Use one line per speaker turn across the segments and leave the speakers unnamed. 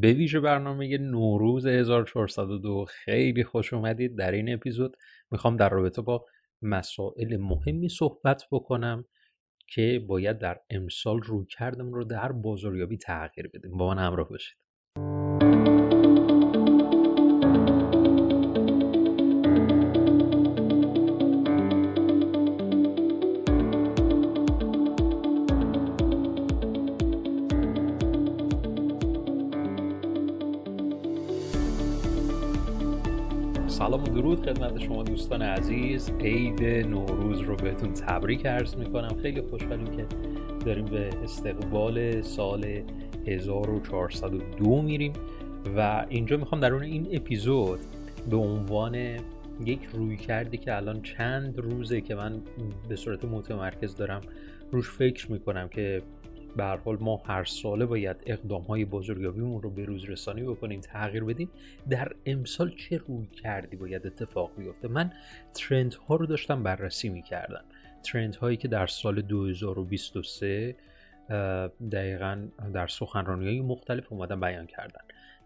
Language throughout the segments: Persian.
به ویژه برنامه نوروز 1402 خیلی خوش اومدید در این اپیزود. می‌خوام در رابطه با مسائل مهمی صحبت بکنم که باید در امسال روی کردم رو در بازاریابی تغییر بدیم. با من همراه باشید. سلام و درود خدمت شما دوستان عزیز. عید نوروز رو بهتون تبریک عرض می‌کنم. خیلی خوشحالیم که داریم به استقبال سال 1402 میریم و اینجا می‌خوام در اون این اپیزود به عنوان یک روی کردی که الان چند روزه که من به صورت متمرکز دارم روش فکر می‌کنم که به حال ما هر ساله باید اقدام های بزرگیابیمون رو به روز رسانی بکنیم تغییر بدیم. در امسال چه رویکردی باید اتفاق بیفته؟ من trend ها رو داشتم بررسی می‌کردم. trend هایی که در سال 2023 دقیقا در سخنرانی های مختلف اومدن بیان کردن.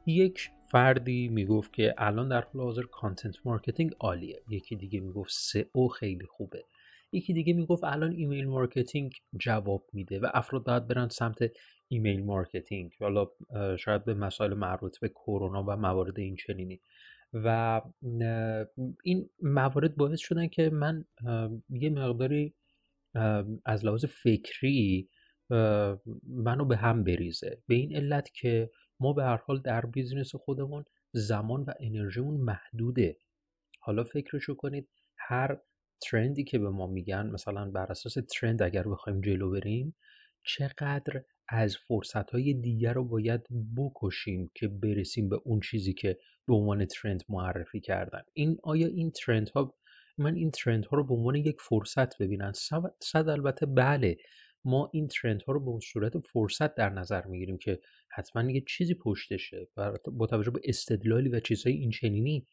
یک فردی می‌گفت که الان در حال حاضر content marketing عالیه. یکی دیگه می‌گفت SEO خیلی خوبه. یکی دیگه می‌گفت الان email marketing جواب میده و افراد باید برن سمت email marketing. حالا شاید به مسائل مربوط به کرونا و موارد این چنینی. و این موارد باعث شدن که من یه مقداری از لحاظ فکری منو به هم بریزه. به این علت که ما به هر حال در business خودمون زمان و انرژیمون محدوده. حالا فکرشو کنید هر trend ی که به ما میگن مثلا بر اساس trend اگر بخوایم جلو بریم چقدر از فرصت های دیگر رو باید بکشیم که برسیم به اون چیزی که به عنوان ترند معرفی کردن. این آیا این ترند ها من این ترند ها رو به عنوان یک فرصت ببینن؟ صد البته بله. ما این ترند ها رو به صورت فرصت در نظر می‌گیریم که حتما یه چیزی پشتشه با توجه به استدلالی و چیزهای این چنینی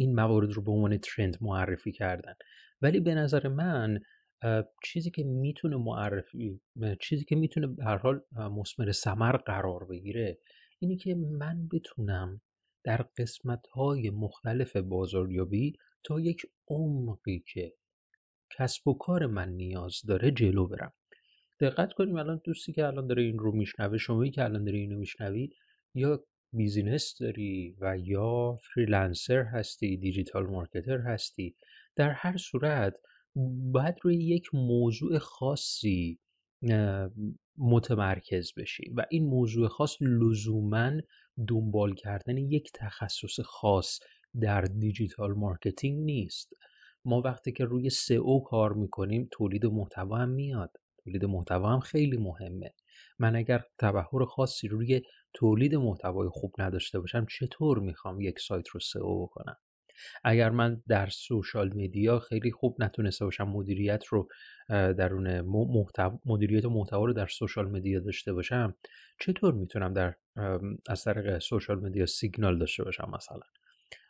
این موارد رو به عنوان ترند معرفی کردن. ولی به نظر من چیزی که می‌تونه معرفی چیزی که می‌تونه به هر حال مسمر ثمر قرار بگیره اینه که من بتونم در قسمت های مختلف بازاریابی تا یک عمقی که کسب و کار من نیاز داره جلو برم. دقت کنیم الان دوستی که الان داره این رو میشنوه شمایی که الان داره اینو میشنوی یا business داری و یا freelancer هستی digital marketer هستی. در هر صورت باید روی یک موضوع خاصی متمرکز بشی و این موضوع خاص لزوما دنبال کردن یک تخصص خاص در digital marketing نیست. ما وقتی که روی SEO کار می‌کنیم تولید محتوا هم میاد. تولید محتوا هم خیلی مهمه. من اگر تبحر خاصی روی تولید محتوای خوب نداشته باشم چطور می‌خوام یک سایت رو SEO بکنم؟ اگر من در social media خیلی خوب نتونسته باشم مدیریت رو درون محتو... مدیریت محتوا رو در social media داشته باشم چطور می‌تونم در از طریق social media سیگنال داشته باشم مثلا؟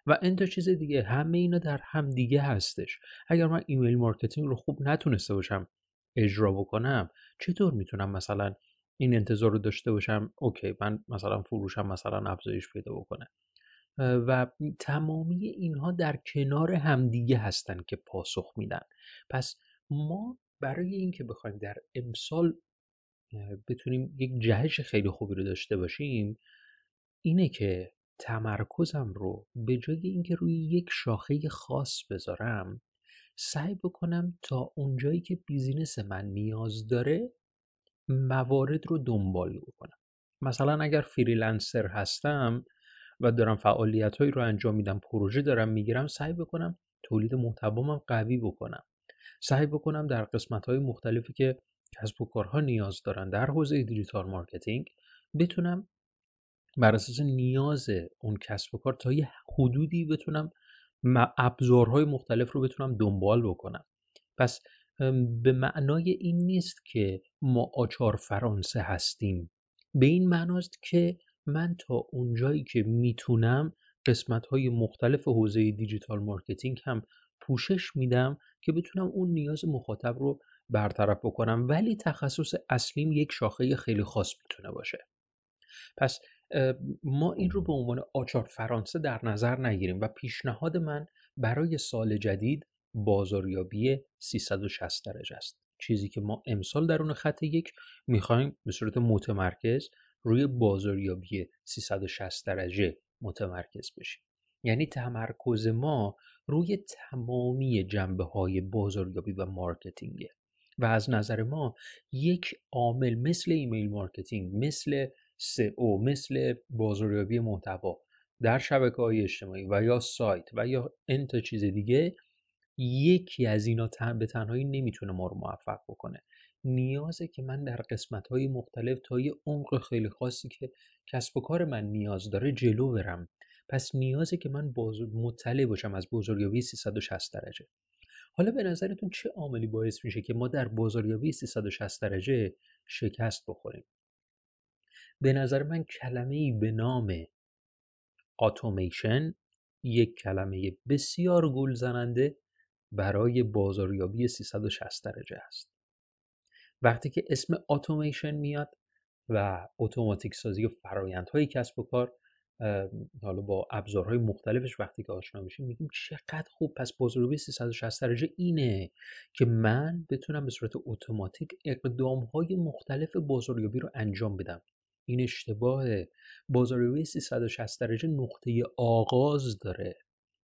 و n تا چیز دیگه همه اینا در هم دیگه هستش. اگر من email marketing رو خوب نتونسته باشم اجرا بکنم چطور می‌تونم مثلا این انتظار رو داشته باشم okay من مثلا فروشم مثلا افزایش پیدا بکنه. و تمامی اینها در کنار همدیگه هستن که پاسخ میدن. پس ما برای اینکه بخوایم در امسال بتونیم یک جهش خیلی خوبی رو داشته باشیم اینه که تمرکزم رو به جای اینکه روی یک شاخه خاص بذارم سعی بکنم تا اونجایی که بیزینس من نیاز داره موارد رو دنبال بکنم. مثلا اگر freelancer هستم و دارم فعالیت هایی رو انجام میدم پروژه دارم می‌گیرم سعی بکنم تولید محتوامم قوی بکنم. سعی بکنم در قسمت های مختلفی که کسب و کارها نیاز دارن در حوزه digital marketing بتونم بر اساس نیاز اون کسب و کار تا یه حدودی بتونم ابزارهای مختلف رو بتونم دنبال بکنم. پس به معنای این نیست که ما آچار فرانسه هستیم. به این معناست که من تا اونجایی که می‌تونم قسمت های مختلف حوزه digital marketing هم پوشش میدم که بتونم اون نیاز مخاطب رو برطرف بکنم ولی تخصص اصلیم یک شاخه خیلی خاص می‌تونه باشه. پس ما این رو به عنوان آچار فرانسه در نظر نگیریم و پیشنهاد من برای سال جدید بازاریابی 360 درجه است. چیزی که ما امسال درون خط یک می‌خوایم به صورت متمرکز روی بازاریابی 360 درجه متمرکز بشیم. یعنی تمرکز ما روی تمامی جنبه های بازاریابی و marketing ه و از نظر ما یک عامل مثل email marketing مثل او مثل بازاریابی محتوا در شبکه های اجتماعی و یا سایت و یا n تا چیز دیگه یکی از اینا به تنهایی نمی‌تونه ما رو موفق بکنه. نیازه که من در قسمت های مختلف تا یه عمق خیلی خاصی که کسب و کار من نیاز داره جلو برم. پس نیازه که من مطلع باشم از بزرگیابی 360 درجه. حالا به نظرتون چه عاملی باعث میشه که ما در بازاریابی 360 درجه شکست بخوریم؟ به نظر من کلمه ای به نام اتوماسیون یک کلمه بسیار گول زننده برای بازاریابی 360 درجه است. وقتی که اسم اتوماسیون میاد و اتوماتیک سازی و فرایندهای کسب و کار حالا با ابزارهای مختلفش وقتی که آشنا میشیم میگیم چقدر خوب پس بازاریابی 360 درجه اینه که من بتونم به صورت اتوماتیک اقدامهای مختلف بازاریابی رو انجام بدم. این اشتباهه بازاریابی 360 درجه نقطه آغاز داره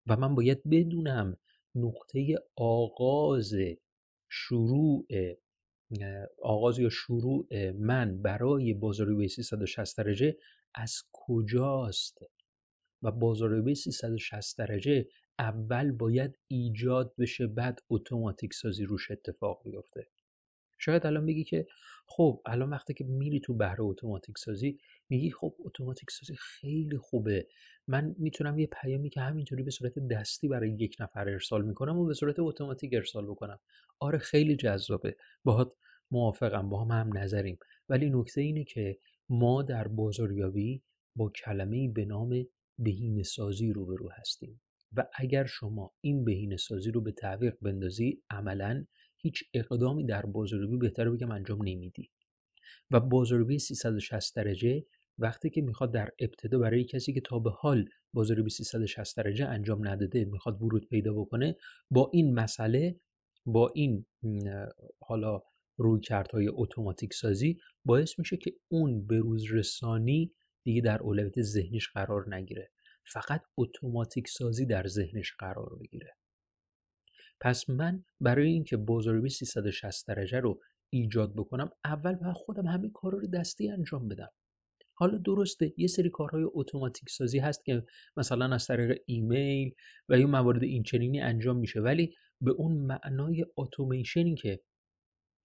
و من باید بدونم نقطه آغاز شروع آغاز یا شروع من برای بازاریابی 360 درجه از کجاست؟ و بازاریابی 360 درجه اول باید ایجاد بشه بعد اتوماتیک سازی روش اتفاق بیفته شاید الان بگی که خب الان وقتی که میری تو بهره اتوماتیک سازی میگی خب اتوماتیک سازی خیلی خوبه. من می‌تونم یه پیامی که همینطوری به صورت دستی برای یک نفر ارسال می‌کنم و به صورت اتوماتیک ارسال بکنم. آره خیلی جذابه. باهات موافقم با هم هم نظریم. ولی نکته اینه که ما در بازاریابی با کلمه به نام بهینه سازی روبرو هستیم. و اگر شما این بهینه سازی رو به تعویق بندازی عملا هیچ اقدامی در بازاریابی بهتره بگم انجام نمیدی. و بازاریابی 360 درجه وقتی که می‌خواد در ابتدا برای کسی که تا به حال بازاریابی 360 درجه انجام نداده می‌خواد ورود پیدا بکنه با این مسئله با این حالا روی کردهای اتوماتیک سازی باعث میشه که اون به روز رسانی دیگه در اولویت ذهنیش قرار نگیره. فقط اتوماتیک سازی در ذهنش قرار بگیره. پس من برای اینکه بازاریابی 360 درجه رو ایجاد بکنم اول باید خودم همین کارا رو دستی انجام بدم. حالا درسته یه سری کارهای اتوماتیک سازی هست که مثلا از طریق ایمیل و یا موارد اینچنینی انجام میشه ولی به اون معنای اتوماسیونی که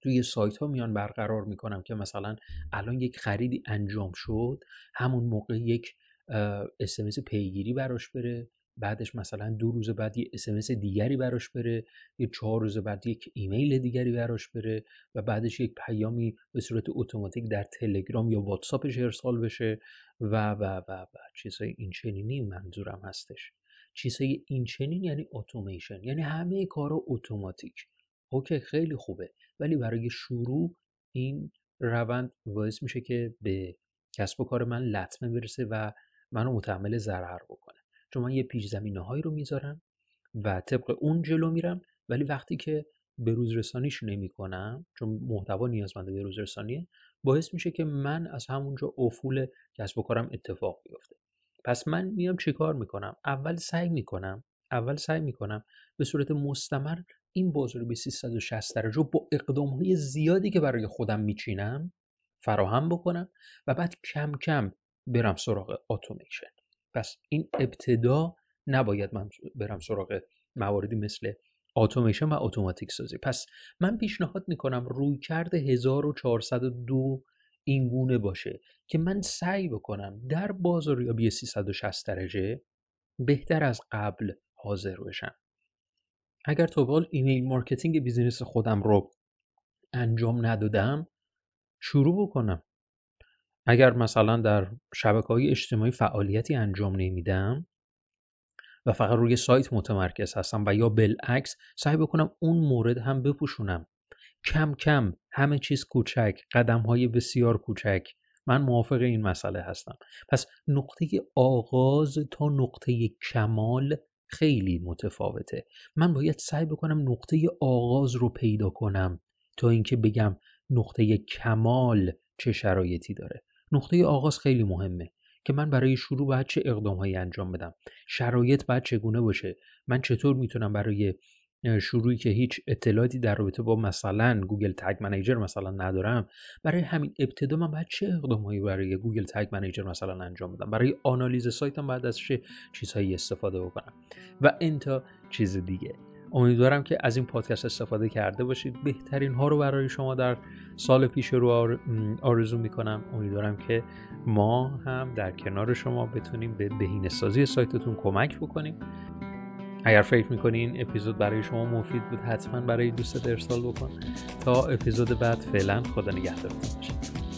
توی سایت ها میان برقرار می‌کنم که مثلا الان یک خریدی انجام شد همون موقع یک اسمس پیگیری براش بره. بعدش مثلا دو روز بعد یه اسمس دیگری براش بره یه چهار روز بعد یک ایمیل دیگری براش بره و بعدش یک پیامی به صورت اتوماتیک در تلگرام یا واتساپش ارسال بشه و و و و چیزهای این چنینی منظورم هستش. چیزهای این چنین یعنی اتوماسیون یعنی همه کارا اتوماتیک. اوکی خیلی خوبه. ولی برای شروع این روند باعث میشه که به کسب و کار من لطمه برسه و منو متحمل ضرر بکنه. چون من یه پیش زمینه هایی رو می‌ذارم و طبق اون جلو میرم. ولی وقتی که به روز رسانیش نمی کنم چون محتوا نیازمنده به روز رسانیه باعث میشه که من از همونجا افول کسب و کارم اتفاق بیفته. پس من میام چیکار می‌کنم؟ اول سعی می‌کنم اول سعی می‌کنم به صورت مستمر این بازار به 360 درجه با اقدام های زیادی که برای خودم میچینم فراهم بکنم و بعد کم کم برم سراغ اتوماسیون پس این ابتدا نباید من برم سراغ مواردی مثل اتوماسیون و اتوماتیک سازی. پس من پیشنهاد می‌کنم رویکرد 1402 این گونه باشه که من سعی بکنم در بازاریابی 360 درجه بهتر از قبل حاضر بشم. اگر تا حال email marketing business خودم رو انجام ندادم شروع بکنم. اگر مثلا در شبکه های اجتماعی فعالیتی انجام نمیدم و فقط روی سایت متمرکز هستم و یا بالعکس سعی بکنم اون مورد هم بپوشونم کم کم همه چیز کوچک قدم های بسیار کوچک من موافق این مسئله هستم. پس نقطه آغاز تا نقطه کمال خیلی متفاوته. من باید سعی بکنم نقطه آغاز رو پیدا کنم تا اینکه بگم نقطه کمال چه شرایطی داره. نقطه آغاز خیلی مهمه که من برای شروع باید چه اقدامهایی انجام بدم؟ شرایط باید چگونه باشه؟ من چطور می‌تونم برای شروعی که هیچ اطلاعاتی در رابطه با مثلا Google Tag Manager مثلا ندارم برای همین ابتدا من باید چه اقدامهایی برای Google Tag Manager مثلا انجام بدم؟ برای آنالیز سایتم بعد از چه چیزهایی استفاده بکنم؟ و انتا چیز دیگه. امیدوارم که از این پادکست استفاده کرده باشید. بهترین ها رو برای شما در سال پیش رو آرزو می‌کنم. امیدوارم که ما هم در کنار شما بتونیم به بهینه سازی سایتتون کمک بکنیم. اگر فکر می‌کنین اپیزود برای شما مفید بود حتما برای دوستت ارسال بکن تا اپیزود بعد. فعلا خدا نگهدارتون باشید